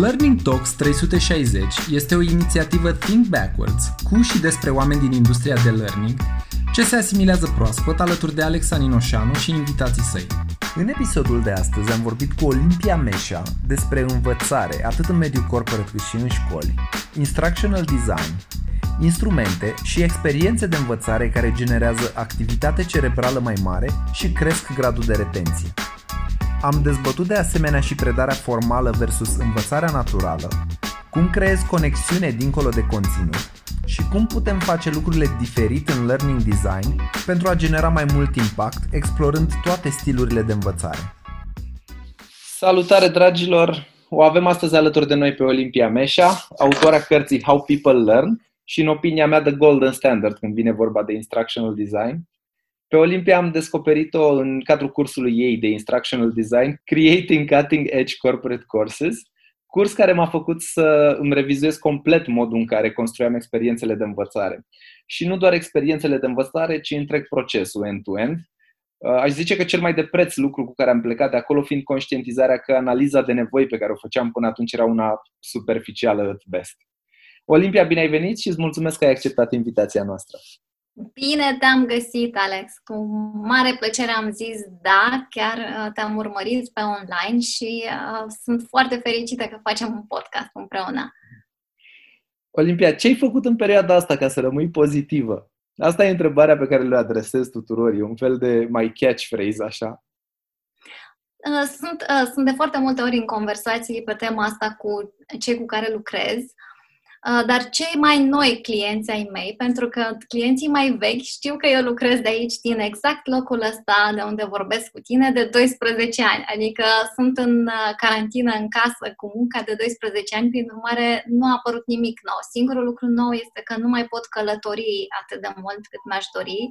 Learning Talks 360 este o inițiativă Think Backwards cu și despre oameni din industria de learning ce se asimilează proaspăt alături de Alexa Ninoșanu și invitații săi. În episodul de astăzi am vorbit cu Olimpia Meșa despre învățare, atât în mediul corporate cât și în școli, instructional design, instrumente și experiențe de învățare care generează activitate cerebrală mai mare și cresc gradul de retenție. Am dezbătut de asemenea și predarea formală versus învățarea naturală, cum creezi conexiune dincolo de conținut și cum putem face lucrurile diferit în learning design pentru a genera mai mult impact, explorând toate stilurile de învățare. Salutare dragilor! O avem astăzi alături de noi pe Olimpia Meșa, autoarea cărții How People Learn și în opinia mea The Golden Standard când vine vorba de instructional design. Pe Olimpia am descoperit-o în cadrul cursului ei de Instructional Design, Creating Cutting Edge Corporate Courses, curs care m-a făcut să îmi revizuiesc complet modul în care construiam experiențele de învățare. Și nu doar experiențele de învățare, ci întreg procesul end-to-end. Uh, aș zice că cel mai de preț lucru cu care am plecat de acolo fiind conștientizarea că analiza de nevoi pe care o făceam până atunci era una superficială at best. Olimpia, bine ai venit și îți mulțumesc că ai acceptat invitația noastră. Bine te-am găsit, Alex. Cu mare plăcere am zis da, chiar uh, te-am urmărit pe online și uh, sunt foarte fericită că facem un podcast împreună. Olimpia, ce ai făcut în perioada asta ca să rămâi pozitivă? Asta e întrebarea pe care le adresez tuturor. E un fel de my catchphrase, așa. Uh, sunt, uh, sunt de foarte multe ori în conversații pe tema asta cu cei cu care lucrez. Uh, Uh, dar cei mai noi clienți ai mei, pentru că clienții mai vechi știu că eu lucrez de aici, din exact locul ăsta de unde vorbesc cu tine, de 12 ani. Adică sunt în uh, carantină în casă cu munca de 12 ani, prin urmare nu a apărut nimic nou. Singurul lucru nou este că nu mai pot călători atât de mult cât mi-aș dori.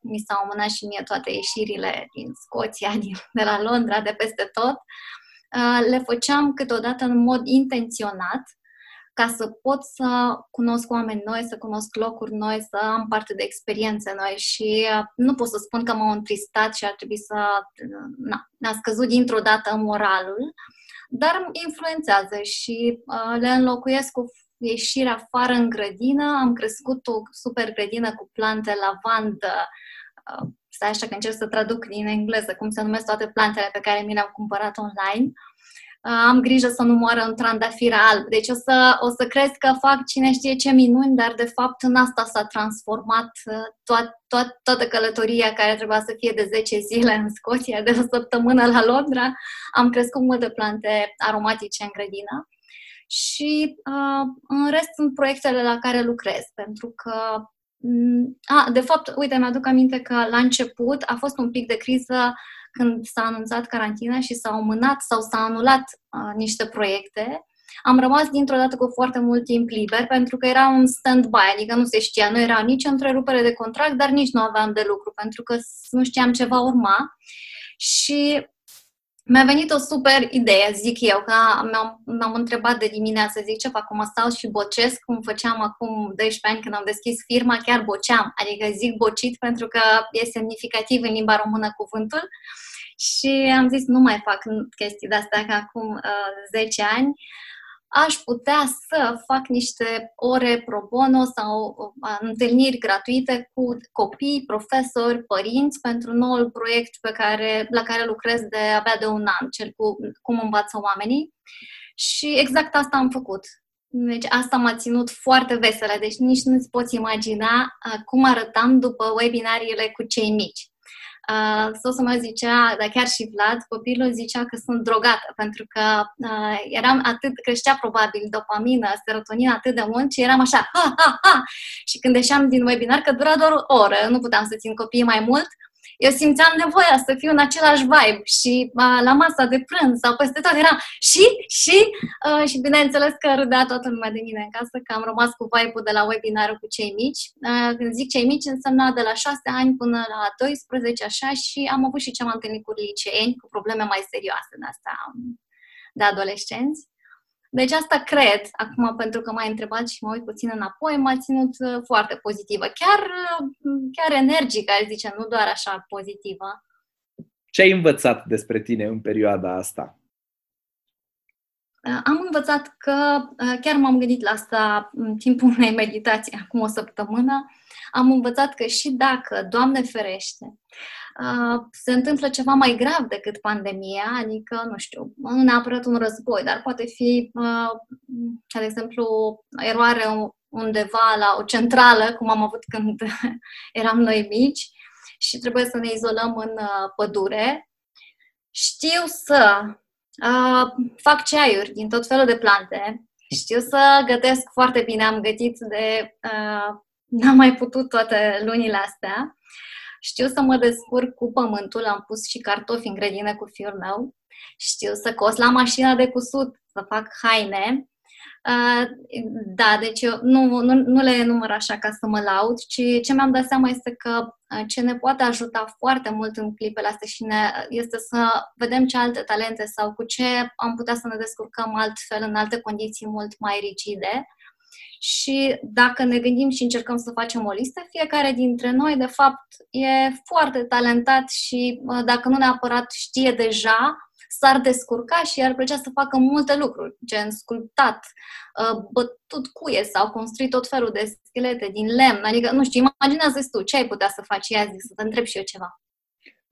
Mi s-au mânat și mie toate ieșirile din Scoția, din, de la Londra, de peste tot. Uh, le făceam câteodată în mod intenționat, ca să pot să cunosc oameni noi, să cunosc locuri noi, să am parte de experiențe noi și uh, nu pot să spun că m-au întristat și ar trebui să... Na, ne-a scăzut dintr-o dată moralul, dar influențează și uh, le înlocuiesc cu ieșire afară în grădină. Am crescut o super grădină cu plante lavandă, uh, stai așa că încerc să traduc din engleză cum se numesc toate plantele pe care mi le-am cumpărat online am grijă să nu moară un trandafir alb. Deci o să, o să crezi că fac cine știe ce minuni, dar de fapt în asta s-a transformat uh, toat, toat, toată călătoria care trebuia să fie de 10 zile în Scoția, de o săptămână la Londra. Am crescut multe plante aromatice în grădină. Și uh, în rest sunt proiectele la care lucrez, pentru că mm, a, de fapt, uite, mi-aduc aminte că la început a fost un pic de criză când s-a anunțat carantina și s-au mânat sau s-au anulat uh, niște proiecte, am rămas dintr-o dată cu foarte mult timp liber pentru că era un stand-by, adică nu se știa, nu era nici întrerupere de contract, dar nici nu aveam de lucru pentru că nu știam ce va urma. Și mi-a venit o super idee, zic eu, că mi-am, mi-am întrebat de dimineață, zic ce fac, acum stau și bocesc, cum făceam acum 12 ani când am deschis firma, chiar boceam, adică zic bocit pentru că e semnificativ în limba română cuvântul. Și am zis nu mai fac chestii de astea ca acum uh, 10 ani aș putea să fac niște ore pro bono sau uh, întâlniri gratuite cu copii, profesori, părinți pentru noul proiect pe care, la care lucrez de abia de un an, cel cu cum învață oamenii. Și exact asta am făcut. Deci asta m-a ținut foarte veselă, deci nici nu-ți poți imagina uh, cum arătam după webinariile cu cei mici. Uh, soțul meu zicea, dar chiar și Vlad, copilul zicea că sunt drogată, pentru că uh, eram atât, creștea probabil dopamină, serotonină atât de mult și eram așa, ha, ha, ha! Și când ieșeam din webinar, că dura doar o oră, nu puteam să țin copiii mai mult, eu simțeam nevoia să fiu în același vibe și uh, la masa de prânz sau peste tot era și, și, uh, și bineînțeles că râdea toată lumea de mine în casă, că am rămas cu vibe-ul de la webinarul cu cei mici. Uh, când zic cei mici, însemna de la 6 ani până la 12, așa, și am avut și ce am întâlnit cu liceeni, cu probleme mai serioase de asta de adolescenți. Deci asta cred, acum pentru că m-ai întrebat și mă uit puțin înapoi, m-a ținut uh, foarte pozitivă. Chiar, uh, chiar energică, aș zice, nu doar așa pozitivă. Ce ai învățat despre tine în perioada asta? Uh, am învățat că, uh, chiar m-am gândit la asta în timpul unei meditații acum o săptămână, am învățat că și dacă, Doamne ferește, uh, se întâmplă ceva mai grav decât pandemia, adică, nu știu, nu neapărat un război, dar poate fi, de exemplu, eroare undeva la o centrală, cum am avut când eram noi mici și trebuie să ne izolăm în pădure, știu să Uh, fac ceaiuri din tot felul de plante. Știu să gătesc foarte bine. Am gătit de... Uh, n-am mai putut toate lunile astea. Știu să mă descurc cu pământul. Am pus și cartofi în grădină cu fiul meu. Știu să cos la mașina de cusut, să fac haine. Uh, da, deci eu nu, nu, nu le număr așa ca să mă laud, ci ce mi-am dat seama este că uh, ce ne poate ajuta foarte mult în clipele astea și ne, este să vedem ce alte talente sau cu ce am putea să ne descurcăm altfel în alte condiții mult mai rigide. Și dacă ne gândim și încercăm să facem o listă, fiecare dintre noi, de fapt, e foarte talentat și uh, dacă nu neapărat știe deja, s-ar descurca și ar plăcea să facă multe lucruri, gen sculptat, uh, bătut cuie sau construit tot felul de schelete din lemn. Adică, nu știu, imaginează tu ce ai putea să faci. Ia zic, să te întreb și eu ceva.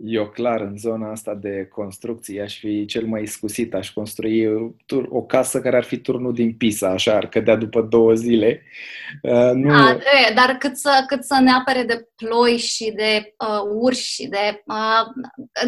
Eu, clar, în zona asta de construcții, aș fi cel mai iscusit. Aș construi o casă care ar fi turnul din Pisa, așa, ar cădea după două zile. Uh, nu... A, de, dar cât să, cât să ne apere de ploi și de uh, urși și de... Uh,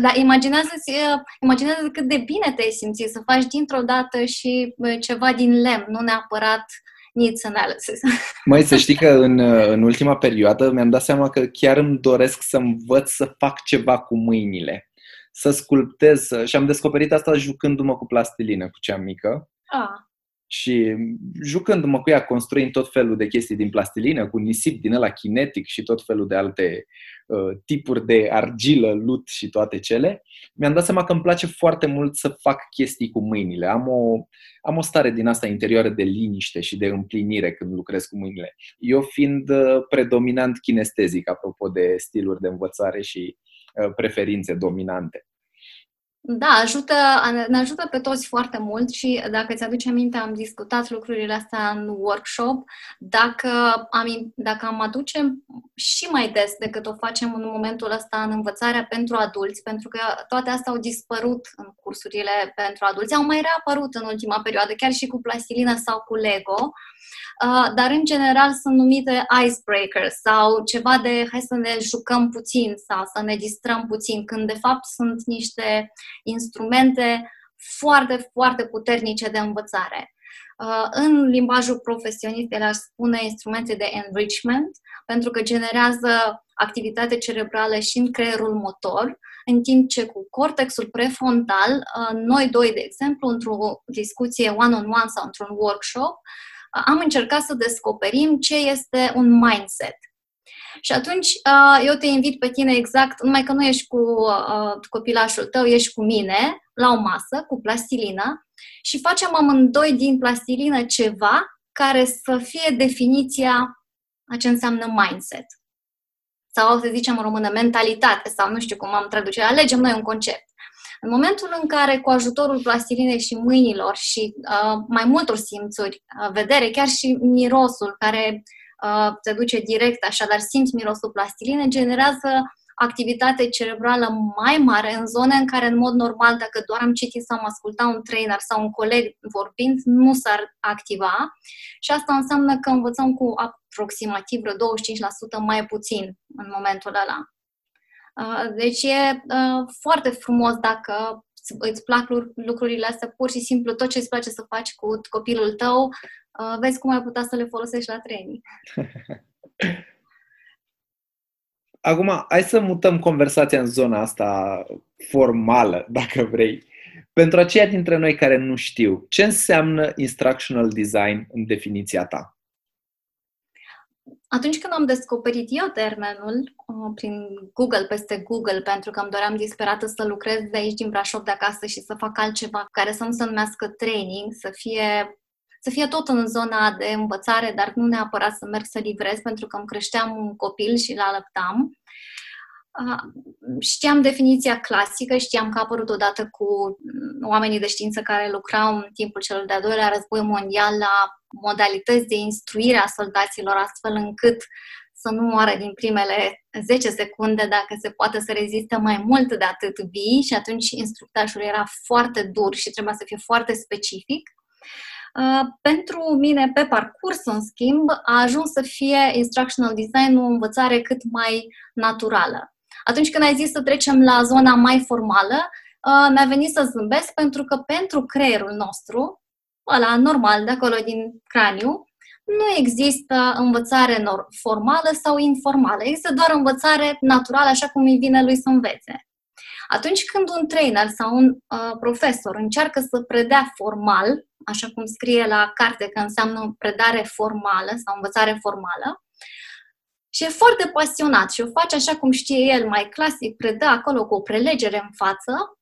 dar imaginează-ți, uh, imaginează cât de bine te-ai simțit să faci dintr-o dată și uh, ceva din lemn, nu neapărat needs analysis. Mai să știi că în, în ultima perioadă mi-am dat seama că chiar îmi doresc să învăț să fac ceva cu mâinile. Să sculptez. Și am descoperit asta jucându-mă cu plastilină cu cea mică. Ah. Și jucându-mă cu ea, construind tot felul de chestii din plastilină, cu nisip din ăla kinetic și tot felul de alte uh, tipuri de argilă, lut și toate cele, mi-am dat seama că îmi place foarte mult să fac chestii cu mâinile. Am o, am o stare din asta interioară de liniște și de împlinire când lucrez cu mâinile. Eu fiind uh, predominant kinestezic, apropo de stiluri de învățare și uh, preferințe dominante. Da, ajută, ne ajută pe toți foarte mult și dacă ți aduce aminte, am discutat lucrurile astea în workshop. Dacă am, dacă am aduce și mai des decât o facem în momentul ăsta în învățarea pentru adulți, pentru că toate astea au dispărut în cursurile pentru adulți, au mai reapărut în ultima perioadă, chiar și cu plastilina sau cu Lego. Uh, dar în general sunt numite icebreakers sau ceva de hai să ne jucăm puțin sau să ne distrăm puțin, când de fapt sunt niște instrumente foarte, foarte puternice de învățare. Uh, în limbajul profesionist, el aș spune instrumente de enrichment, pentru că generează activitate cerebrală și în creierul motor, în timp ce cu cortexul prefrontal, uh, noi doi, de exemplu, într-o discuție one-on-one sau într-un workshop, am încercat să descoperim ce este un mindset. Și atunci eu te invit pe tine exact, numai că nu ești cu copilașul tău, ești cu mine la o masă cu plastilină și facem amândoi din plastilină ceva care să fie definiția a ce înseamnă mindset. Sau să zicem în română mentalitate sau nu știu cum am traduce. Alegem noi un concept. În momentul în care, cu ajutorul plastilinei și mâinilor și uh, mai multor simțuri, uh, vedere, chiar și mirosul, care uh, te duce direct, așadar simți mirosul plastiline, generează activitate cerebrală mai mare în zone în care, în mod normal, dacă doar am citit sau am ascultat un trainer sau un coleg vorbind, nu s-ar activa. Și asta înseamnă că învățăm cu aproximativ vreo 25% mai puțin în momentul ăla. Uh, deci e uh, foarte frumos dacă îți plac lucrurile astea, pur și simplu tot ce îți place să faci cu copilul tău, uh, vezi cum ai putea să le folosești la training. Acum, hai să mutăm conversația în zona asta formală, dacă vrei. Pentru aceia dintre noi care nu știu, ce înseamnă instructional design în definiția ta? Atunci când am descoperit eu termenul, uh, prin Google, peste Google, pentru că îmi doream disperată să lucrez de aici, din Brașov, de acasă și să fac altceva care să nu se numească training, să fie, să fie tot în zona de învățare, dar nu neapărat să merg să livrez, pentru că îmi creșteam un copil și îl alăptam. Știam definiția clasică, știam că a apărut odată cu oamenii de știință care lucrau în timpul celor de-al doilea război mondial la modalități de instruire a soldaților, astfel încât să nu moară din primele 10 secunde, dacă se poate să reziste mai mult de atât vii și atunci instructajul era foarte dur și trebuia să fie foarte specific. Uh, pentru mine, pe parcurs, în schimb, a ajuns să fie instructional design o învățare cât mai naturală. Atunci când ai zis să trecem la zona mai formală, uh, mi-a venit să zâmbesc pentru că pentru creierul nostru, ăla normal de acolo din craniu, nu există învățare formală sau informală, există doar învățare naturală, așa cum îi vine lui să învețe. Atunci când un trainer sau un uh, profesor încearcă să predea formal, așa cum scrie la carte că înseamnă predare formală sau învățare formală, și e foarte pasionat și o face așa cum știe el, mai clasic, predă acolo cu o prelegere în față,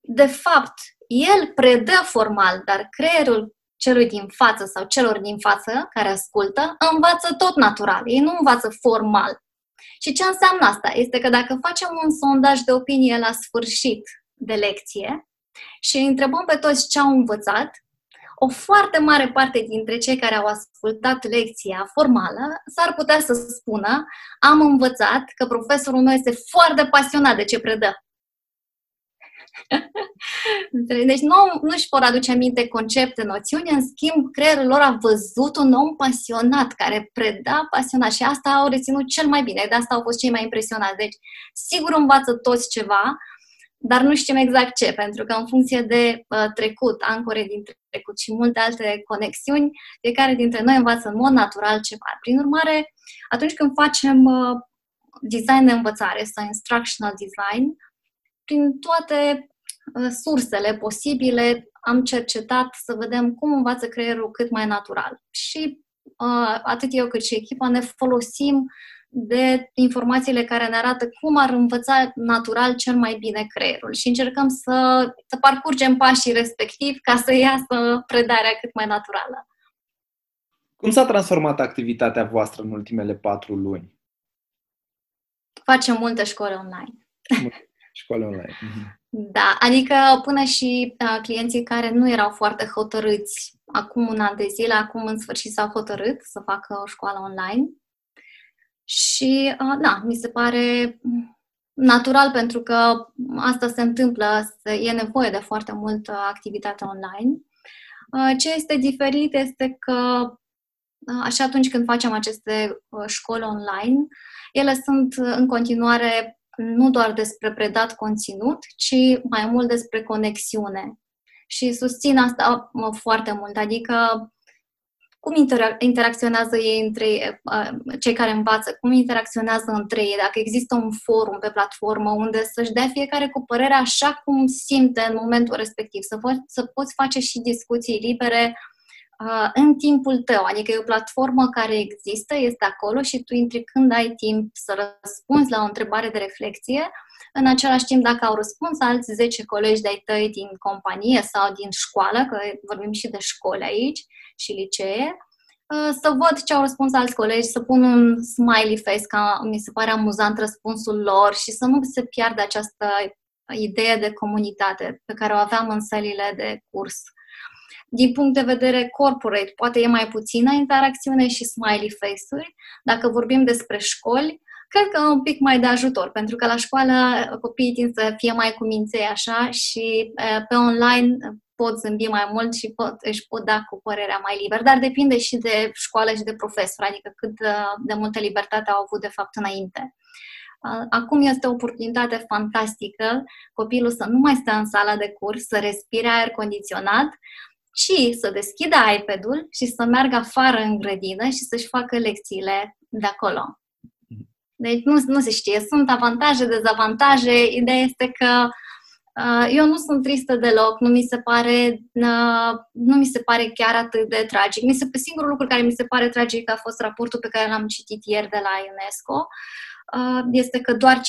de fapt, el predă formal, dar creierul celui din față sau celor din față care ascultă învață tot natural. Ei nu învață formal. Și ce înseamnă asta? Este că dacă facem un sondaj de opinie la sfârșit de lecție și îi întrebăm pe toți ce au învățat, o foarte mare parte dintre cei care au ascultat lecția formală s-ar putea să spună am învățat că profesorul meu este foarte pasionat de ce predă. deci nu, nu își pot aduce aminte concepte, noțiuni, în schimb creierul lor a văzut un om pasionat, care preda pasionat și asta au reținut cel mai bine, de asta au fost cei mai impresionați. Deci, sigur învață toți ceva, dar nu știm exact ce, pentru că în funcție de uh, trecut, ancore din trecut și multe alte conexiuni, fiecare dintre noi învață în mod natural ceva. Prin urmare, atunci când facem uh, design de învățare sau instructional design, prin toate uh, sursele posibile am cercetat să vedem cum învață creierul cât mai natural. Și uh, atât eu cât și echipa ne folosim de informațiile care ne arată cum ar învăța natural cel mai bine creierul și încercăm să, să parcurgem pașii respectiv ca să iasă predarea cât mai naturală. Cum s-a transformat activitatea voastră în ultimele patru luni? Facem multe școli online. Școală online. Mhm. Da, adică până și uh, clienții care nu erau foarte hotărâți acum un an de zile, acum în sfârșit s-au hotărât să facă o școală online. Și, uh, da, mi se pare natural pentru că asta se întâmplă, e nevoie de foarte multă activitate online. Uh, ce este diferit este că uh, așa atunci când facem aceste uh, școli online, ele sunt în continuare nu doar despre predat conținut, ci mai mult despre conexiune. Și susțin asta foarte mult, adică cum intera- interacționează ei între cei care învață, cum interacționează între ei, dacă există un forum pe platformă unde să-și dea fiecare cu părerea așa cum simte în momentul respectiv, să, po- să poți face și discuții libere în timpul tău, adică e o platformă care există, este acolo și tu intri când ai timp să răspunzi la o întrebare de reflexie, în același timp dacă au răspuns alți 10 colegi de-ai tăi din companie sau din școală, că vorbim și de școli aici și licee, să văd ce au răspuns alți colegi, să pun un smiley face, ca mi se pare amuzant răspunsul lor și să nu se piardă această idee de comunitate pe care o aveam în sălile de curs din punct de vedere corporate, poate e mai puțină interacțiune și smiley face-uri. Dacă vorbim despre școli, cred că un pic mai de ajutor, pentru că la școală copiii tind să fie mai cuminței așa și pe online pot zâmbi mai mult și pot, își pot da cu părerea mai liber, dar depinde și de școală și de profesor, adică cât de multă libertate au avut de fapt înainte. Acum este o oportunitate fantastică copilul să nu mai stea în sala de curs, să respire aer condiționat, ci să deschidă iPad-ul și să meargă afară în grădină și să-și facă lecțiile de acolo. Deci nu, nu se știe. Sunt avantaje, dezavantaje. Ideea este că uh, eu nu sunt tristă deloc, nu mi se pare, uh, nu mi se pare chiar atât de tragic. Mi se, singurul lucru care mi se pare tragic a fost raportul pe care l-am citit ieri de la UNESCO, uh, Uh, este că doar 50%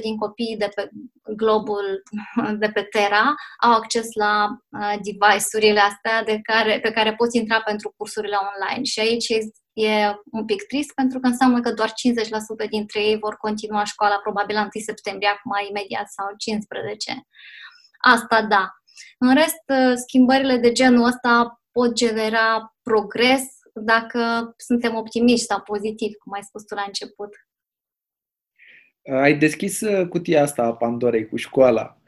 din copiii de pe globul de pe Terra au acces la uh, device-urile astea de care, pe care poți intra pentru cursurile online. Și aici e un pic trist pentru că înseamnă că doar 50% dintre ei vor continua școala probabil la 1 septembrie, acum imediat sau 15. Asta da. În rest, schimbările de genul ăsta pot genera progres dacă suntem optimiști sau pozitivi, cum ai spus tu la început. Ai deschis cutia asta a Pandorei cu școala.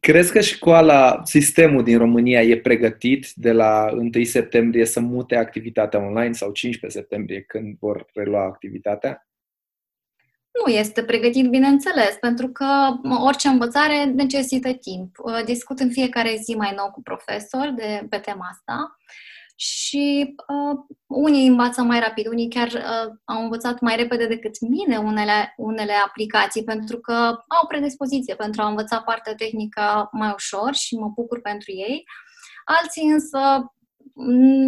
Crezi că școala, sistemul din România e pregătit de la 1 septembrie să mute activitatea online sau 15 septembrie când vor relua activitatea? Nu este pregătit, bineînțeles, pentru că orice învățare necesită timp. Discut în fiecare zi mai nou cu profesori de, pe tema asta și uh, unii învață mai rapid, unii chiar uh, au învățat mai repede decât mine unele, unele aplicații, pentru că au predispoziție pentru a învăța partea tehnică mai ușor și mă bucur pentru ei. Alții însă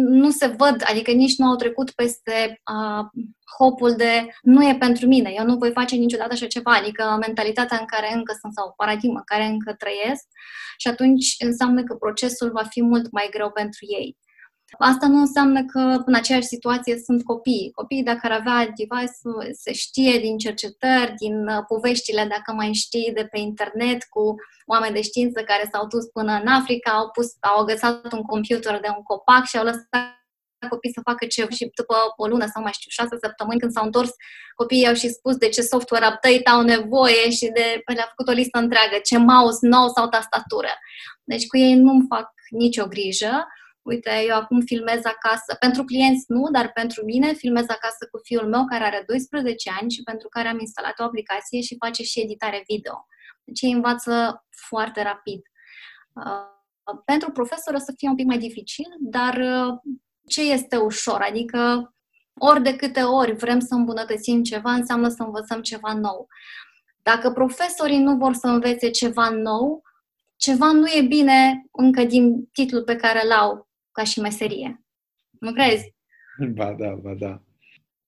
nu se văd, adică nici nu au trecut peste uh, hopul de nu e pentru mine, eu nu voi face niciodată așa ceva, adică mentalitatea în care încă sunt sau paradigma în care încă trăiesc și atunci înseamnă că procesul va fi mult mai greu pentru ei. Asta nu înseamnă că în aceeași situație sunt copii. Copiii, dacă ar avea device se știe din cercetări, din uh, poveștile, dacă mai știi, de pe internet cu oameni de știință care s-au dus până în Africa, au, pus, au agățat un computer de un copac și au lăsat copii să facă ceva și după o lună sau mai știu, șase săptămâni când s-au întors, copiii au și spus de ce software update au nevoie și de, le-a făcut o listă întreagă, ce mouse nou sau tastatură. Deci cu ei nu-mi fac nicio grijă uite, eu acum filmez acasă, pentru clienți nu, dar pentru mine filmez acasă cu fiul meu care are 12 ani și pentru care am instalat o aplicație și face și editare video. Deci ei învață foarte rapid. Uh, pentru profesor o să fie un pic mai dificil, dar uh, ce este ușor? Adică ori de câte ori vrem să îmbunătățim ceva, înseamnă să învățăm ceva nou. Dacă profesorii nu vor să învețe ceva nou, ceva nu e bine încă din titlul pe care îl au ca și meserie. Nu crezi? Ba da, ba da.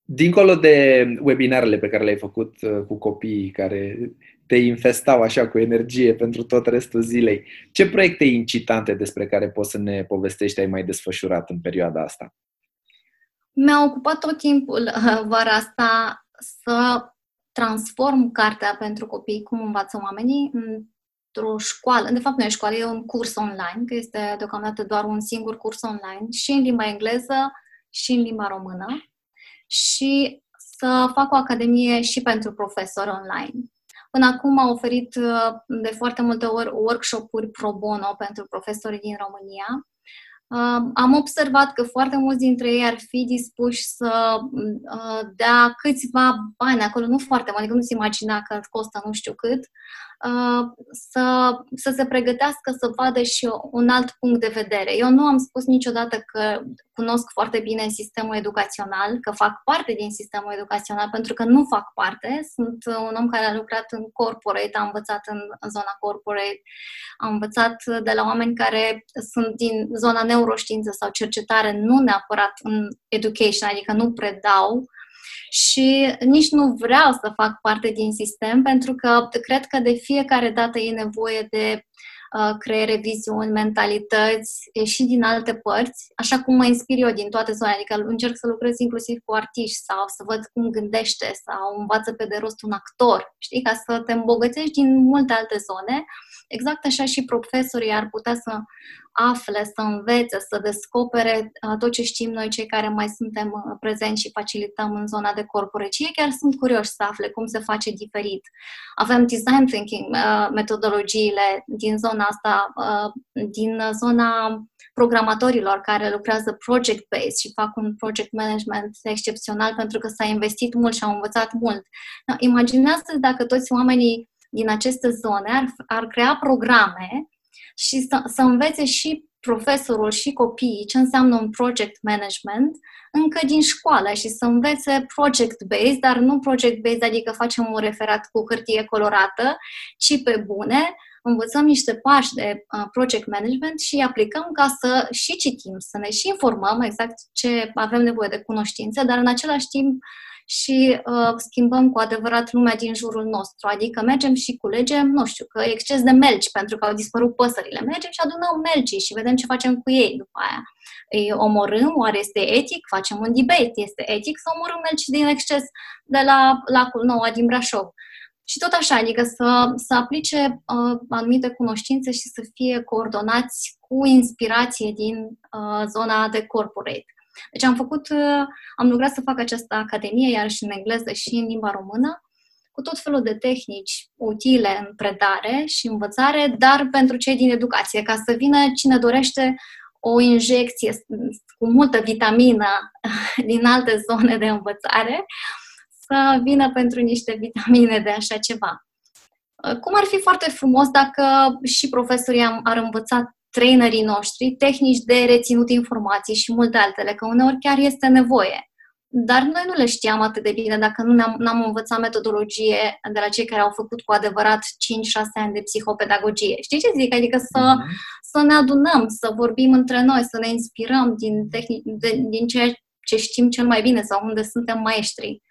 Dincolo de webinarele pe care le-ai făcut uh, cu copiii care te infestau așa cu energie pentru tot restul zilei, ce proiecte incitante despre care poți să ne povestești ai mai desfășurat în perioada asta? Mi-a ocupat tot timpul uh, vara asta să transform cartea pentru copii, cum învață oamenii, într-o școală, de fapt nu e școală, e un curs online, că este deocamdată doar un singur curs online, și în limba engleză și în limba română, și să fac o academie și pentru profesori online. Până acum am oferit uh, de foarte multe ori workshop-uri pro bono pentru profesorii din România. Am observat că foarte mulți dintre ei ar fi dispuși să uh, dea câțiva bani acolo, nu foarte mult, adică nu se imagina că costă nu știu cât, uh, să, să se pregătească să vadă și un alt punct de vedere. Eu nu am spus niciodată că cunosc foarte bine sistemul educațional, că fac parte din sistemul educațional, pentru că nu fac parte. Sunt un om care a lucrat în corporate, a învățat în, în zona corporate, am învățat de la oameni care sunt din zona neuroștiință sau cercetare, nu neapărat în education, adică nu predau, și nici nu vreau să fac parte din sistem pentru că cred că de fiecare dată e nevoie de Uh, creiere viziuni, mentalități și din alte părți, așa cum mă inspir eu din toate zonele, adică încerc să lucrez inclusiv cu artiști sau să văd cum gândește sau învață pe de rost un actor, știi, ca să te îmbogățești din multe alte zone. Exact așa și profesorii ar putea să afle, să învețe, să descopere uh, tot ce știm noi, cei care mai suntem uh, prezenți și facilităm în zona de corporate. Și ei chiar sunt curioși să afle cum se face diferit. Avem design thinking, uh, metodologiile din zona asta, din zona programatorilor care lucrează project-based și fac un project management excepțional pentru că s-a investit mult și au învățat mult. Imaginează dacă toți oamenii din aceste zone ar, ar crea programe și să, să învețe și profesorul și copiii ce înseamnă un project management încă din școală și să învețe project-based, dar nu project-based, adică facem un referat cu hârtie colorată, ci pe bune, învățăm niște pași de uh, project management și aplicăm ca să și citim, să ne și informăm exact ce avem nevoie de cunoștințe, dar în același timp și uh, schimbăm cu adevărat lumea din jurul nostru. Adică mergem și culegem, nu știu, că exces de melci pentru că au dispărut păsările. Mergem și adunăm melcii și vedem ce facem cu ei după aia. Îi omorâm, oare este etic? Facem un debate. Este etic să omorâm melci din exces de la lacul nou din Brașov? Și tot așa, adică să, să aplice uh, anumite cunoștințe și să fie coordonați cu inspirație din uh, zona de corporate. Deci am făcut, uh, am lucrat să fac această academie, iar și în engleză și în limba română, cu tot felul de tehnici utile în predare și învățare, dar pentru cei din educație, ca să vină cine dorește o injecție cu multă vitamină din alte zone de învățare, să vină pentru niște vitamine de așa ceva. Cum ar fi foarte frumos dacă și profesorii ar învăța trainerii noștri tehnici de reținut informații și multe altele, că uneori chiar este nevoie. Dar noi nu le știam atât de bine dacă nu ne-am, n-am învățat metodologie de la cei care au făcut cu adevărat 5-6 ani de psihopedagogie. Știi ce zic? Adică să, mm-hmm. să ne adunăm, să vorbim între noi, să ne inspirăm din, tehnic, de, din ceea ce știm cel mai bine sau unde suntem maestri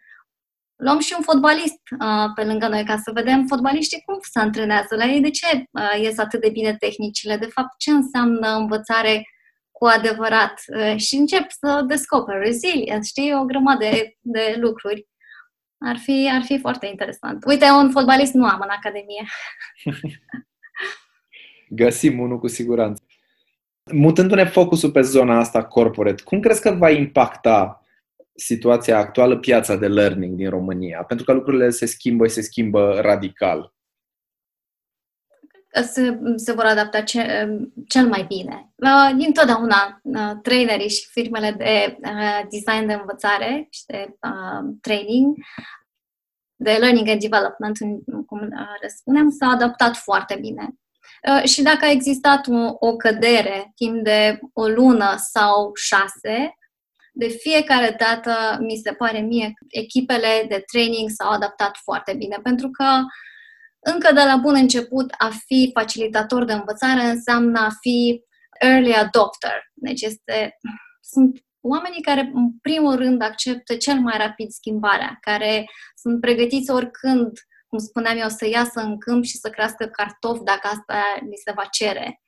luăm și un fotbalist uh, pe lângă noi ca să vedem fotbaliștii cum se antrenează la ei, de ce uh, ies atât de bine tehnicile, de fapt ce înseamnă învățare cu adevărat uh, și încep să descoper resilience, știi, o grămadă de, de lucruri. Ar fi, ar fi foarte interesant. Uite, un fotbalist nu am în academie. Găsim unul cu siguranță. Mutându-ne focusul pe zona asta corporate, cum crezi că va impacta situația actuală, piața de learning din România? Pentru că lucrurile se schimbă și se schimbă radical. Se, se vor adapta ce, cel mai bine. Uh, din totdeauna, uh, trainerii și firmele de uh, design de învățare și de training, de learning and development, cum le spunem, s-a adaptat foarte bine. Și dacă a existat o, o cădere timp de o lună sau șase, de fiecare dată, mi se pare mie, echipele de training s-au adaptat foarte bine, pentru că încă de la bun început a fi facilitator de învățare înseamnă a fi early adopter. Deci este, sunt oamenii care în primul rând acceptă cel mai rapid schimbarea, care sunt pregătiți oricând, cum spuneam eu, să iasă în câmp și să crească cartofi dacă asta li se va cere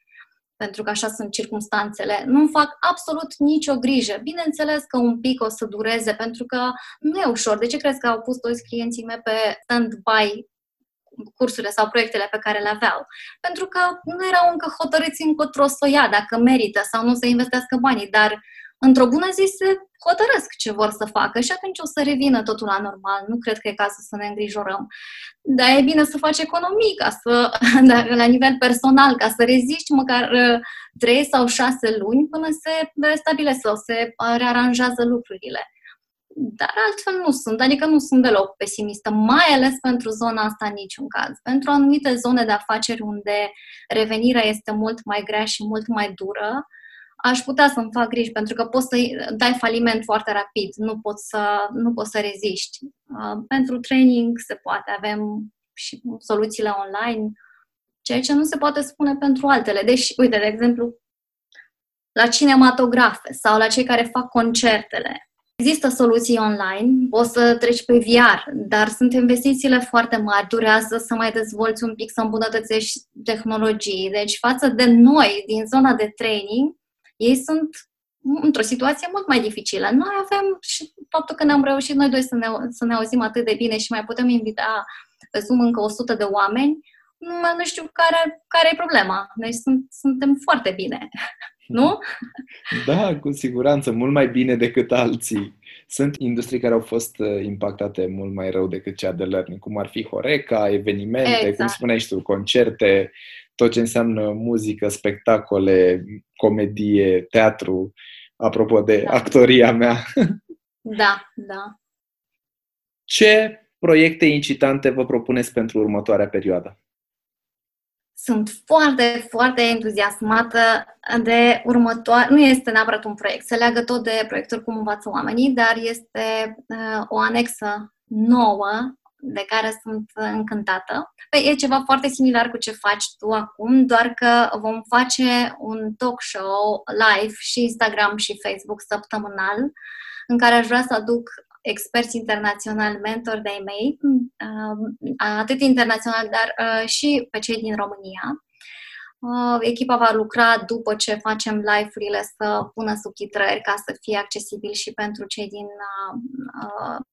pentru că așa sunt circumstanțele. Nu fac absolut nicio grijă. Bineînțeles că un pic o să dureze, pentru că nu e ușor. De ce crezi că au pus toți clienții mei pe stand-by cursurile sau proiectele pe care le aveau? Pentru că nu erau încă hotărâți încotro să o ia, dacă merită sau nu să investească banii, dar într-o bună zi se hotărăsc ce vor să facă și atunci o să revină totul la normal. Nu cred că e cazul să ne îngrijorăm. Dar e bine să faci economii, ca să, la nivel personal, ca să reziști măcar 3 uh, sau 6 luni până se restabilesc sau se uh, rearanjează lucrurile. Dar altfel nu sunt, adică nu sunt deloc pesimistă, mai ales pentru zona asta în niciun caz. Pentru anumite zone de afaceri unde revenirea este mult mai grea și mult mai dură, aș putea să-mi fac griji, pentru că poți să dai faliment foarte rapid, nu poți să, nu poți să reziști. Uh, pentru training se poate, avem și soluțiile online, ceea ce nu se poate spune pentru altele. Deci, uite, de exemplu, la cinematografe sau la cei care fac concertele. Există soluții online, poți să treci pe VR, dar sunt investițiile foarte mari, durează să mai dezvolți un pic, să îmbunătățești tehnologii. Deci, față de noi, din zona de training, ei sunt într-o situație mult mai dificilă. Noi avem și faptul că ne-am reușit noi doi să ne, să ne auzim atât de bine și mai putem invita pe Zoom încă 100 de oameni, nu, nu știu care, care e problema. Deci sunt, suntem foarte bine. Nu? Da, cu siguranță, mult mai bine decât alții. Sunt industrii care au fost uh, impactate mult mai rău decât cea de learning, cum ar fi Horeca, evenimente, exact. cum spuneai tu, concerte, tot ce înseamnă muzică, spectacole, comedie, teatru, apropo de da. actoria mea. Da, da. Ce proiecte incitante vă propuneți pentru următoarea perioadă? Sunt foarte, foarte entuziasmată de următoare. Nu este neapărat un proiect, se leagă tot de proiectul cum învață oamenii, dar este uh, o anexă nouă de care sunt încântată. Păi e ceva foarte similar cu ce faci tu acum, doar că vom face un talk show live și Instagram și Facebook săptămânal, în care aș vrea să aduc experți internaționali, mentori de-ai mei, atât internațional, dar și pe cei din România. Echipa va lucra după ce facem live-urile să pună subtitrări ca să fie accesibil și pentru cei din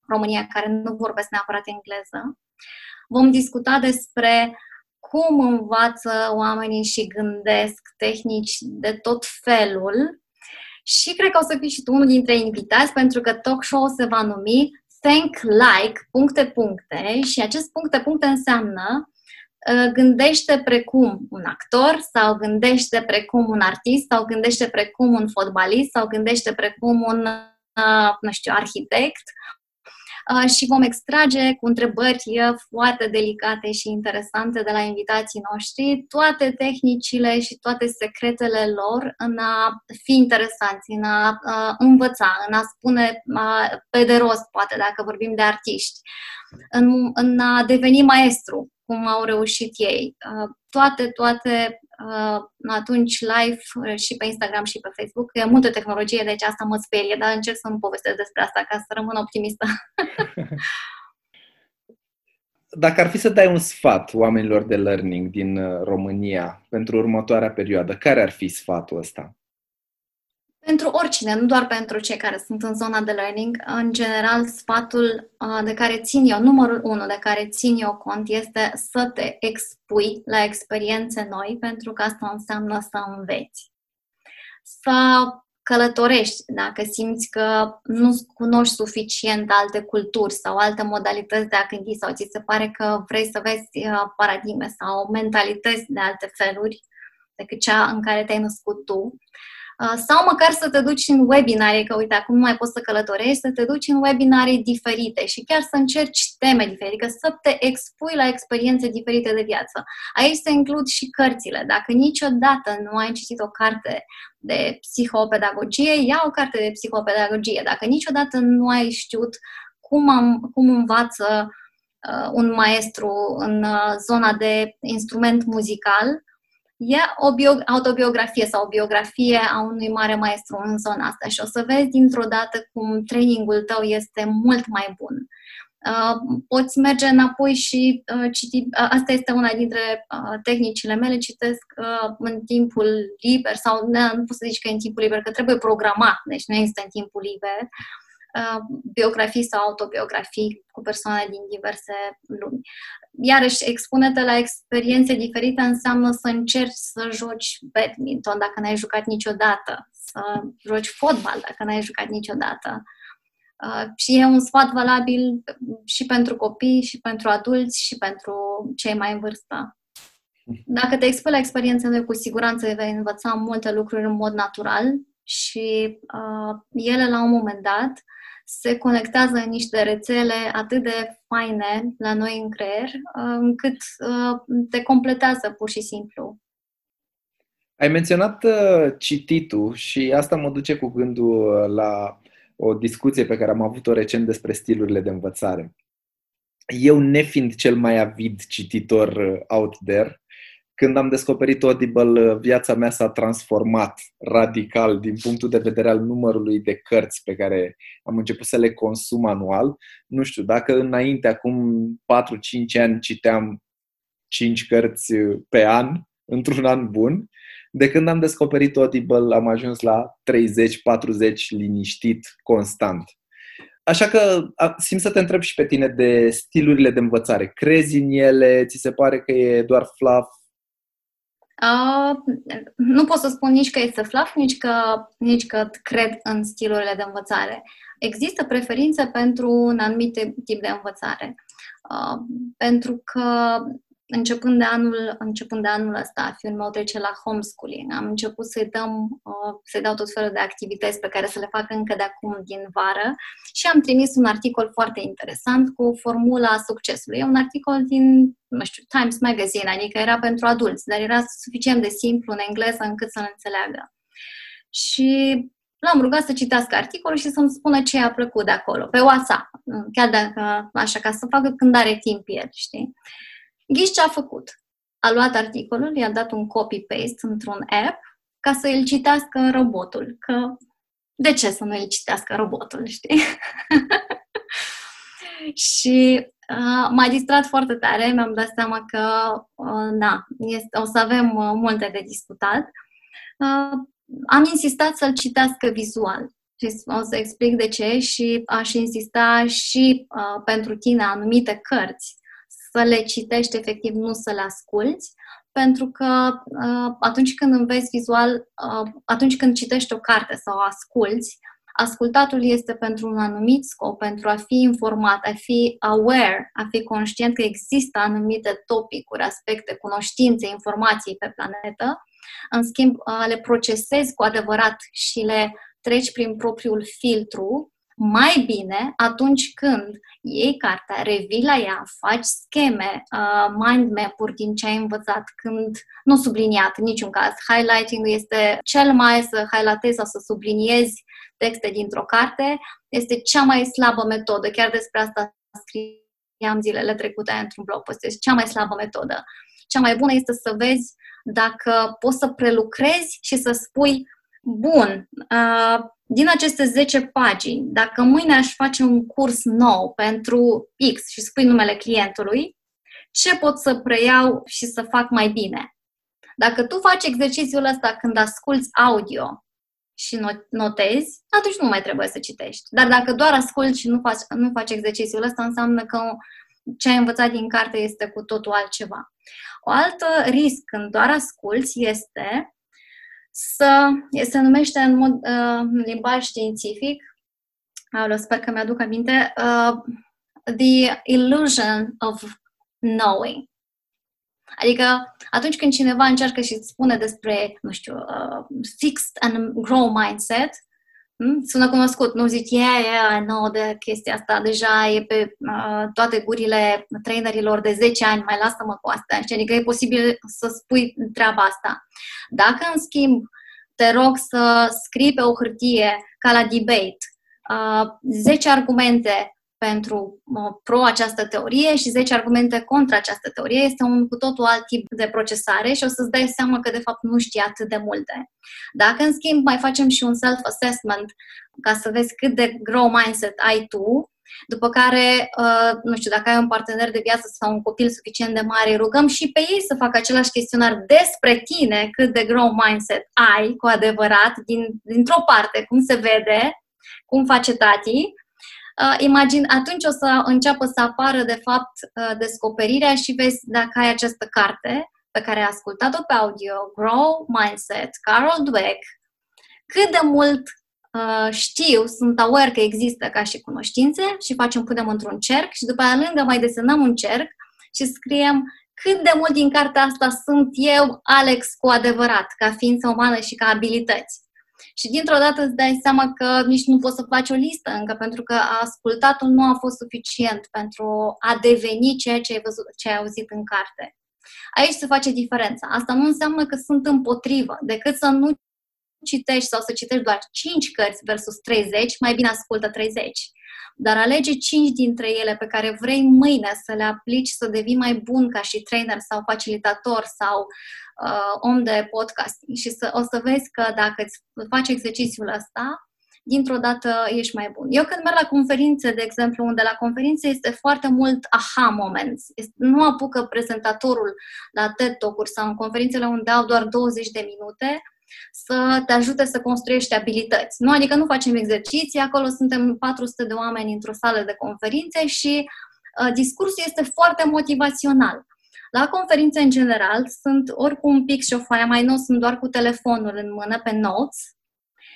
România care nu vorbesc neapărat engleză. Vom discuta despre cum învață oamenii și gândesc tehnici de tot felul și cred că o să fii și tu unul dintre invitați pentru că talk show se va numi Think Like, puncte, puncte și acest puncte, puncte înseamnă uh, gândește precum un actor sau gândește precum un artist sau gândește precum un fotbalist sau gândește precum un, uh, nu știu, arhitect. Uh, și vom extrage cu întrebări uh, foarte delicate și interesante de la invitații noștri toate tehnicile și toate secretele lor în a fi interesanți, în a uh, învăța, în a spune pe de rost, poate, dacă vorbim de artiști, în, în a deveni maestru, cum au reușit ei. Toate, toate uh, atunci live uh, și pe Instagram și pe Facebook. E multă tehnologie, deci asta mă sperie, dar încerc să nu povestesc despre asta ca să rămân optimistă. Dacă ar fi să dai un sfat oamenilor de learning din uh, România pentru următoarea perioadă, care ar fi sfatul ăsta? Pentru oricine, nu doar pentru cei care sunt în zona de learning, în general, sfatul de care țin eu, numărul unu de care țin eu cont, este să te expui la experiențe noi, pentru că asta înseamnă să înveți. Să călătorești dacă simți că nu cunoști suficient alte culturi sau alte modalități de a gândi sau ți se pare că vrei să vezi paradigme sau mentalități de alte feluri decât cea în care te-ai născut tu Uh, sau măcar să te duci în webinare, că uite, acum nu mai poți să călătorești, să te duci în webinare diferite și chiar să încerci teme diferite, adică să te expui la experiențe diferite de viață. Aici se includ și cărțile. Dacă niciodată nu ai citit o carte de psihopedagogie, ia o carte de psihopedagogie. Dacă niciodată nu ai știut cum, am, cum învață uh, un maestru în uh, zona de instrument muzical, e o bio- autobiografie sau o biografie a unui mare maestru în zona asta și o să vezi dintr-o dată cum trainingul tău este mult mai bun. Uh, poți merge înapoi și uh, citi. Uh, asta este una dintre uh, tehnicile mele. Citesc uh, în timpul liber sau ne, nu pot să zici că e în timpul liber, că trebuie programat, deci nu există în timpul liber. Uh, biografii sau autobiografii cu persoane din diverse lumi iarăși, expune-te la experiențe diferite înseamnă să încerci să joci badminton dacă n-ai jucat niciodată, să joci fotbal dacă n-ai jucat niciodată. Uh, și e un sfat valabil și pentru copii, și pentru adulți, și pentru cei mai în vârstă. Dacă te expui la experiențele, cu siguranță vei învăța multe lucruri în mod natural și uh, ele, la un moment dat, se conectează în niște rețele atât de faine la noi în creier, uh, încât uh, te completează pur și simplu. Ai menționat uh, cititul și asta mă duce cu gândul la o discuție pe care am avut-o recent despre stilurile de învățare. Eu, nefiind cel mai avid cititor out there, când am descoperit Audible, viața mea s-a transformat radical din punctul de vedere al numărului de cărți pe care am început să le consum anual. Nu știu, dacă înainte, acum 4-5 ani, citeam 5 cărți pe an, într-un an bun, de când am descoperit Audible am ajuns la 30-40 liniștit, constant. Așa că simt să te întreb și pe tine de stilurile de învățare. Crezi în ele? Ți se pare că e doar fluff? Uh, nu pot să spun nici că este fluff, nici că, nici că cred în stilurile de învățare. Există preferințe pentru un anumit tip de învățare. Uh, pentru că începând de anul, începând de anul ăsta, fiul meu trece la homeschooling. Am început să-i, dăm, uh, să-i dau tot felul de activități pe care să le facă încă de acum din vară și am trimis un articol foarte interesant cu formula succesului. E un articol din, nu știu, Times Magazine, adică era pentru adulți, dar era suficient de simplu în engleză încât să-l înțeleagă. Și l-am rugat să citească articolul și să-mi spună ce i-a plăcut de acolo, pe WhatsApp, chiar dacă, așa, ca să facă când are timp el, știi? Ghiși ce a făcut? A luat articolul, i-a dat un copy-paste într-un app ca să îl citească robotul. Că de ce să nu îl citească robotul, știi? și uh, m-a distrat foarte tare, mi-am dat seama că, uh, da, este, o să avem uh, multe de discutat. Uh, am insistat să-l citească vizual. Și o să explic de ce și aș insista și uh, pentru tine anumite cărți să le citești efectiv, nu să le asculți, pentru că uh, atunci când înveți vizual, uh, atunci când citești o carte sau o asculți, ascultatul este pentru un anumit scop, pentru a fi informat, a fi aware, a fi conștient că există anumite topicuri, aspecte, cunoștințe, informații pe planetă. În schimb, uh, le procesezi cu adevărat și le treci prin propriul filtru mai bine atunci când iei cartea, revii la ea, faci scheme, uh, mind map-uri din ce ai învățat, când nu subliniat în niciun caz. Highlighting este cel mai să highlightezi sau să subliniezi texte dintr-o carte, este cea mai slabă metodă. Chiar despre asta scriam zilele trecute într-un blog post. Este cea mai slabă metodă. Cea mai bună este să vezi dacă poți să prelucrezi și să spui Bun, uh, din aceste 10 pagini, dacă mâine aș face un curs nou pentru X și spui numele clientului, ce pot să preiau și să fac mai bine? Dacă tu faci exercițiul ăsta când asculți audio și notezi, atunci nu mai trebuie să citești. Dar dacă doar asculți și nu faci, nu faci exercițiul ăsta, înseamnă că ce ai învățat din carte este cu totul altceva. O altă risc când doar asculți este să, se numește în, mod, uh, în limbaj științific, Aolo, sper că mi-aduc aminte, uh, the illusion of knowing. Adică atunci când cineva încearcă și îți spune despre, nu știu, uh, fixed and grow mindset, Hmm? Sună cunoscut, nu zici, yeah, yeah, I know de chestia asta, deja e pe uh, toate gurile trainerilor de 10 ani, mai lasă-mă cu asta. Adică e posibil să spui treaba asta. Dacă, în schimb, te rog să scrii pe o hârtie, ca la debate, uh, 10 argumente pentru pro această teorie și 10 argumente contra această teorie. Este un cu totul alt tip de procesare și o să-ți dai seama că de fapt nu știi atât de multe. Dacă în schimb mai facem și un self-assessment ca să vezi cât de grow mindset ai tu, după care, uh, nu știu, dacă ai un partener de viață sau un copil suficient de mare, rugăm și pe ei să facă același chestionar despre tine, cât de grow mindset ai cu adevărat, din, dintr-o parte, cum se vede, cum face tati, uh, imagine, atunci o să înceapă să apară, de fapt, uh, descoperirea și vezi dacă ai această carte pe care ai ascultat-o pe audio, Grow Mindset, Carol Dweck, cât de mult uh, știu, sunt aware că există ca și cunoștințe și facem, punem într-un cerc și după aia lângă mai desenăm un cerc și scriem cât de mult din cartea asta sunt eu, Alex, cu adevărat, ca ființă umană și ca abilități. Și dintr-o dată îți dai seama că nici nu poți să faci o listă încă, pentru că ascultatul nu a fost suficient pentru a deveni ceea ce ai, văzut, ce ai auzit în carte. Aici se face diferența. Asta nu înseamnă că sunt împotrivă, decât să nu citești sau să citești doar 5 cărți versus 30, mai bine ascultă 30. Dar alege 5 dintre ele pe care vrei mâine să le aplici, să devii mai bun ca și trainer sau facilitator sau uh, om de podcasting și să, o să vezi că dacă îți faci exercițiul ăsta, dintr-o dată ești mai bun. Eu când merg la conferințe, de exemplu, unde la conferințe este foarte mult aha moments, nu apucă prezentatorul la TED Talk-uri sau în conferințele unde au doar 20 de minute, să te ajute să construiești abilități. Nu? Adică nu facem exerciții, acolo suntem 400 de oameni într-o sală de conferințe și uh, discursul este foarte motivațional. La conferințe, în general, sunt ori cu un pic și o foaie mai nou, sunt doar cu telefonul în mână pe notes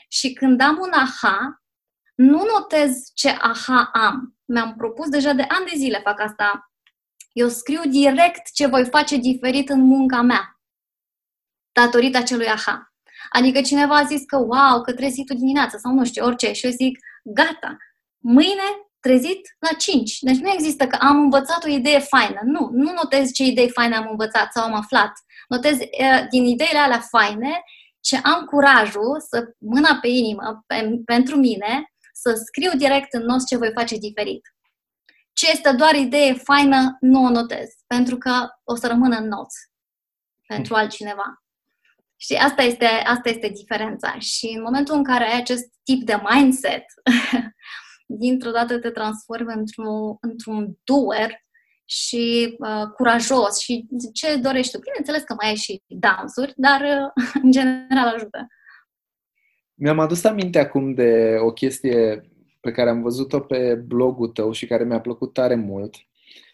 și când am un aha, nu notez ce aha am. Mi-am propus deja de ani de zile fac asta. Eu scriu direct ce voi face diferit în munca mea, datorită acelui aha. Adică cineva a zis că, wow, că trezi tu dimineața sau nu știu, orice. Și eu zic, gata, mâine trezit la 5. Deci nu există că am învățat o idee faină. Nu, nu notez ce idei faine am învățat sau am aflat. Notez uh, din ideile alea faine ce am curajul să, mâna pe inimă, pe, pentru mine, să scriu direct în nos ce voi face diferit. Ce este doar idee faină, nu o notez, pentru că o să rămână în noți pentru altcineva. Și asta este, asta este diferența. Și în momentul în care ai acest tip de mindset, dintr-o dată te transformi într-un, într-un doer și uh, curajos și ce dorești tu. Bineînțeles că mai ai și dansuri, dar uh, în general ajută. Mi-am adus aminte acum de o chestie pe care am văzut-o pe blogul tău și care mi-a plăcut tare mult.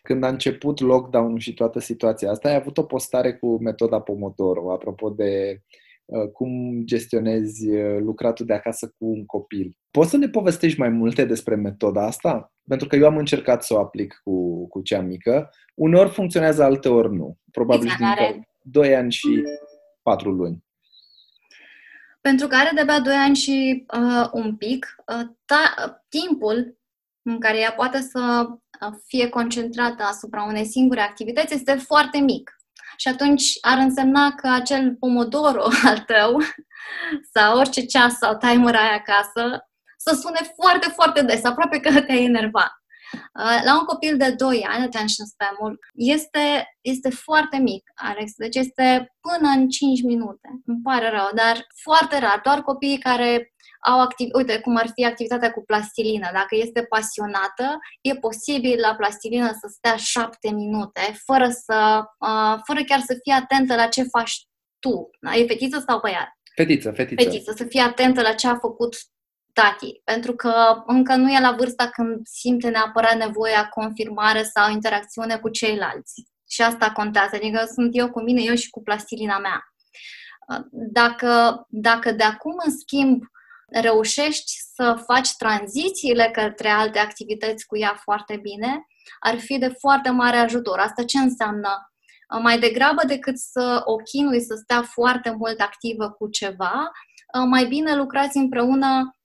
Când a început lockdown-ul și toată situația asta, ai avut o postare cu metoda Pomodoro, apropo de uh, cum gestionezi uh, lucratul de acasă cu un copil. Poți să ne povestești mai multe despre metoda asta? Pentru că eu am încercat să o aplic cu, cu cea mică. Uneori funcționează, alteori nu. Probabil din 2 ani și 4 luni pentru că are de-abia 2 ani și uh, un pic, uh, ta, timpul în care ea poate să uh, fie concentrată asupra unei singure activități este foarte mic. Și atunci ar însemna că acel pomodoro al tău sau orice ceas sau timer ai acasă să sune foarte, foarte des, aproape că te-ai enervat. Uh, la un copil de 2 ani, attention span-ul este, este foarte mic, Alex, deci este până în 5 minute. Îmi pare rău, dar foarte rar. Doar copiii care au activ... Uite, cum ar fi activitatea cu plastilină. Dacă este pasionată, e posibil la plastilină să stea 7 minute, fără, să, uh, fără chiar să fie atentă la ce faci tu. E fetiță sau băiat? Fetiță, fetiță. Fetiță, să fie atentă la ce a făcut tati, pentru că încă nu e la vârsta când simte neapărat nevoia confirmare sau interacțiune cu ceilalți. Și asta contează, adică sunt eu cu mine, eu și cu plastilina mea. Dacă, dacă de acum, în schimb, reușești să faci tranzițiile către alte activități cu ea foarte bine, ar fi de foarte mare ajutor. Asta ce înseamnă? Mai degrabă decât să o chinui să stea foarte mult activă cu ceva, mai bine lucrați împreună Uh,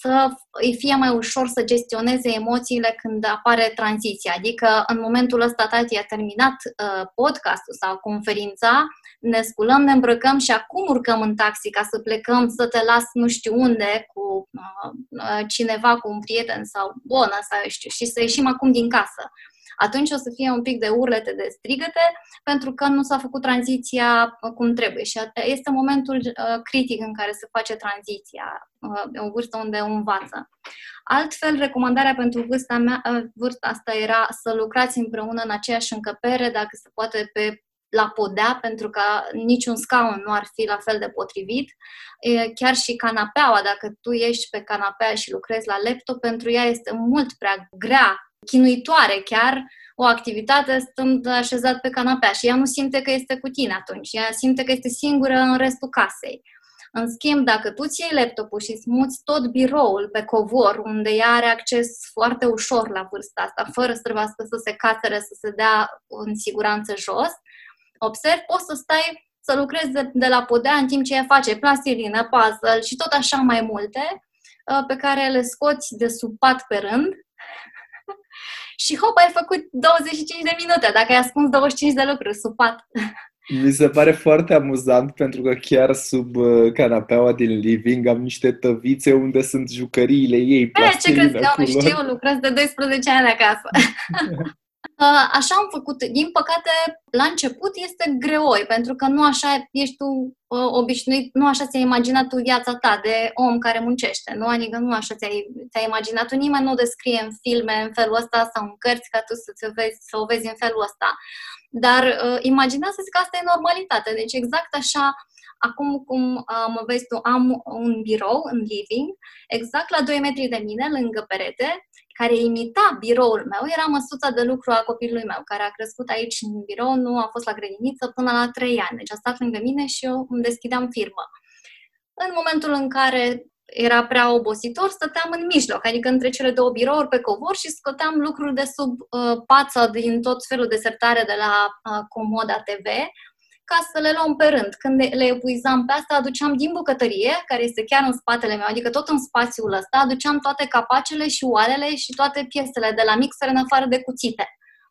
să îi fie mai ușor să gestioneze emoțiile când apare tranziția. Adică în momentul ăsta tati a terminat uh, podcastul sau conferința, ne sculăm, ne îmbrăcăm și acum urcăm în taxi ca să plecăm, să te las nu știu unde cu uh, cineva, cu un prieten sau bună sau eu știu, și să ieșim acum din casă atunci o să fie un pic de urlete, de strigăte, pentru că nu s-a făcut tranziția uh, cum trebuie. Și este momentul uh, critic în care se face tranziția, uh, o vârstă unde învață. Altfel, recomandarea pentru vârsta, mea, vârsta asta era să lucrați împreună în aceeași încăpere, dacă se poate pe la podea, pentru că niciun scaun nu ar fi la fel de potrivit. Chiar și canapeaua, dacă tu ești pe canapea și lucrezi la laptop, pentru ea este mult prea grea chinuitoare chiar o activitate stând așezat pe canapea și ea nu simte că este cu tine atunci, ea simte că este singură în restul casei. În schimb, dacă tu ți iei laptopul și îți muți tot biroul pe covor, unde ea are acces foarte ușor la vârsta asta, fără să trebuiască să se catere, să se dea în siguranță jos, observ, poți să stai să lucrezi de, de la podea în timp ce ea face plastilină, puzzle și tot așa mai multe, uh, pe care le scoți de sub pat pe rând și hop, ai făcut 25 de minute, dacă ai ascuns 25 de lucruri sub pat. Mi se pare foarte amuzant pentru că chiar sub uh, canapeaua din living am niște tăvițe unde sunt jucăriile ei. E, ce crezi că nu știu, lucrez de 12 ani acasă. Uh, așa am făcut. Din păcate, la început este greoi, pentru că nu așa ești tu uh, obișnuit, nu așa ți-ai imaginat tu viața ta de om care muncește, nu? Adică nu așa ți-ai, ți-ai imaginat tu, nimeni nu descrie în filme în felul ăsta sau în cărți ca tu să, vezi, să o vezi în felul ăsta. Dar uh, imaginează-ți că asta e normalitate. Deci exact așa Acum cum uh, mă vezi tu, am un birou în living, exact la 2 metri de mine, lângă perete, care imita biroul meu, era măsuța de lucru a copilului meu, care a crescut aici în birou, nu a fost la grădiniță până la 3 ani. Deci a stat lângă mine și eu îmi deschideam firmă. În momentul în care era prea obositor, stăteam în mijloc, adică între cele două birouri pe covor și scoteam lucruri de sub uh, pața din tot felul de sertare de la uh, Comoda TV, ca să le luăm pe rând. Când le epuizam pe asta, aduceam din bucătărie, care este chiar în spatele meu, adică tot în spațiul ăsta, aduceam toate capacele și oalele și toate piesele de la mixer în afară de cuțite.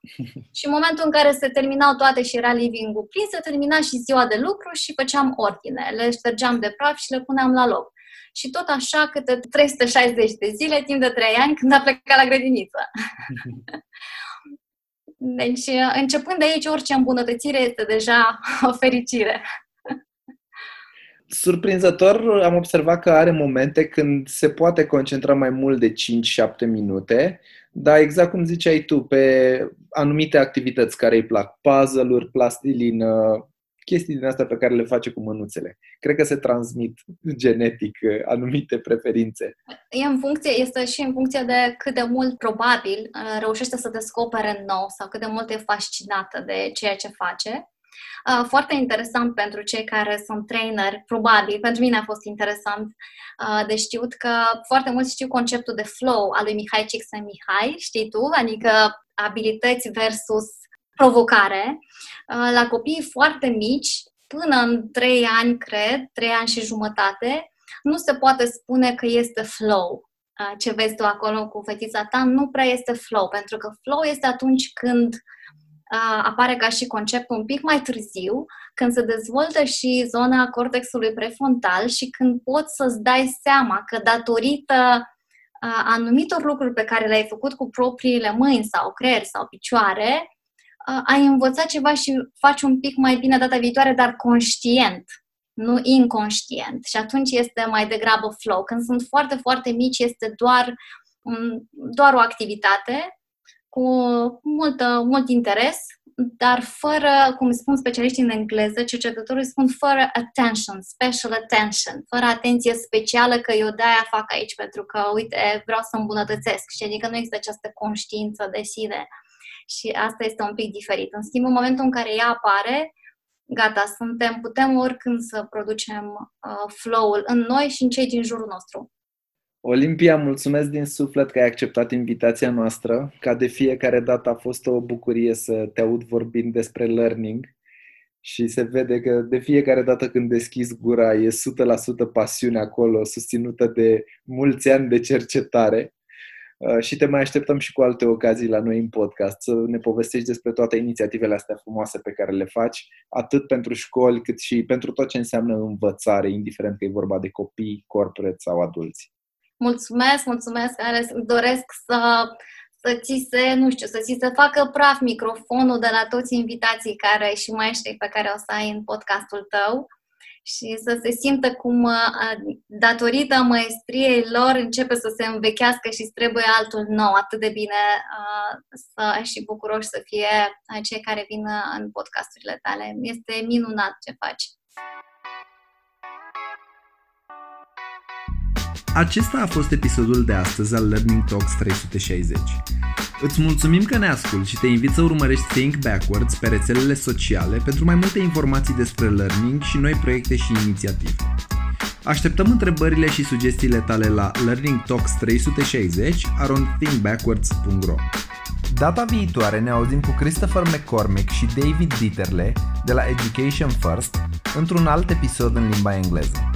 și în momentul în care se terminau toate și era living-ul plin, se termina și ziua de lucru și făceam ordine. Le ștergeam de praf și le puneam la loc. Și tot așa câte 360 de zile, timp de 3 ani, când a plecat la grădiniță. Deci, începând de aici, orice îmbunătățire este deja o fericire. surprinzător am observat că are momente când se poate concentra mai mult de 5-7 minute, dar exact cum ziceai tu, pe anumite activități care îi plac, puzzle-uri, plastilină, chestii din astea pe care le face cu mânuțele. Cred că se transmit genetic uh, anumite preferințe. E în funcție, este și în funcție de cât de mult probabil uh, reușește să descopere nou sau cât de mult e fascinată de ceea ce face. Uh, foarte interesant pentru cei care sunt trainer, probabil, pentru mine a fost interesant de știut că foarte mulți știu conceptul de flow al lui Mihai Csikszentmihalyi, știi tu? Adică abilități versus provocare uh, la copii foarte mici, până în 3 ani, cred, 3 ani și jumătate, nu se poate spune că este flow. Uh, ce vezi tu acolo cu fetița ta nu prea este flow, pentru că flow este atunci când uh, apare ca și concept un pic mai târziu, când se dezvoltă și zona cortexului prefrontal și când poți să-ți dai seama că datorită anumitor lucruri pe care le-ai făcut cu propriile mâini sau creier sau picioare, ai învățat ceva și faci un pic mai bine data viitoare, dar conștient, nu inconștient. Și atunci este mai degrabă flow. Când sunt foarte, foarte mici, este doar, doar o activitate cu multă, mult interes, dar fără, cum spun specialiștii în engleză, cercetătorii spun fără attention, special attention, fără atenție specială că eu de-aia fac aici, pentru că, uite, vreau să îmbunătățesc. Și adică nu există această conștiință de sine și asta este un pic diferit. În schimb, în momentul în care ea apare, gata, suntem, putem oricând să producem uh, flow-ul în noi și în cei din jurul nostru. Olimpia, mulțumesc din suflet că ai acceptat invitația noastră. Ca de fiecare dată a fost o bucurie să te aud vorbind despre learning și se vede că de fiecare dată când deschizi gura e 100% pasiune acolo, susținută de mulți ani de cercetare Uh, și te mai așteptăm și cu alte ocazii la noi în podcast să ne povestești despre toate inițiativele astea frumoase pe care le faci, atât pentru școli cât și pentru tot ce înseamnă învățare, indiferent că e vorba de copii, corporate sau adulți. Mulțumesc, mulțumesc, Alex. Doresc să, să ți se, nu știu, să ți se facă praf microfonul de la toți invitații care și maestrii pe care o să ai în podcastul tău și să se simtă cum, uh, datorită maestriei lor, începe să se învechească și trebuie altul nou, atât de bine uh, să, și bucuroși să fie cei care vin în podcasturile tale. Este minunat ce faci. Acesta a fost episodul de astăzi al Learning Talks 360. Îți mulțumim că ne asculti și te invit să urmărești Think Backwards pe rețelele sociale pentru mai multe informații despre learning și noi proiecte și inițiative. Așteptăm întrebările și sugestiile tale la Learning Talks 360 around thinkbackwards.ro Data viitoare ne auzim cu Christopher McCormick și David Dieterle de la Education First într-un alt episod în limba engleză.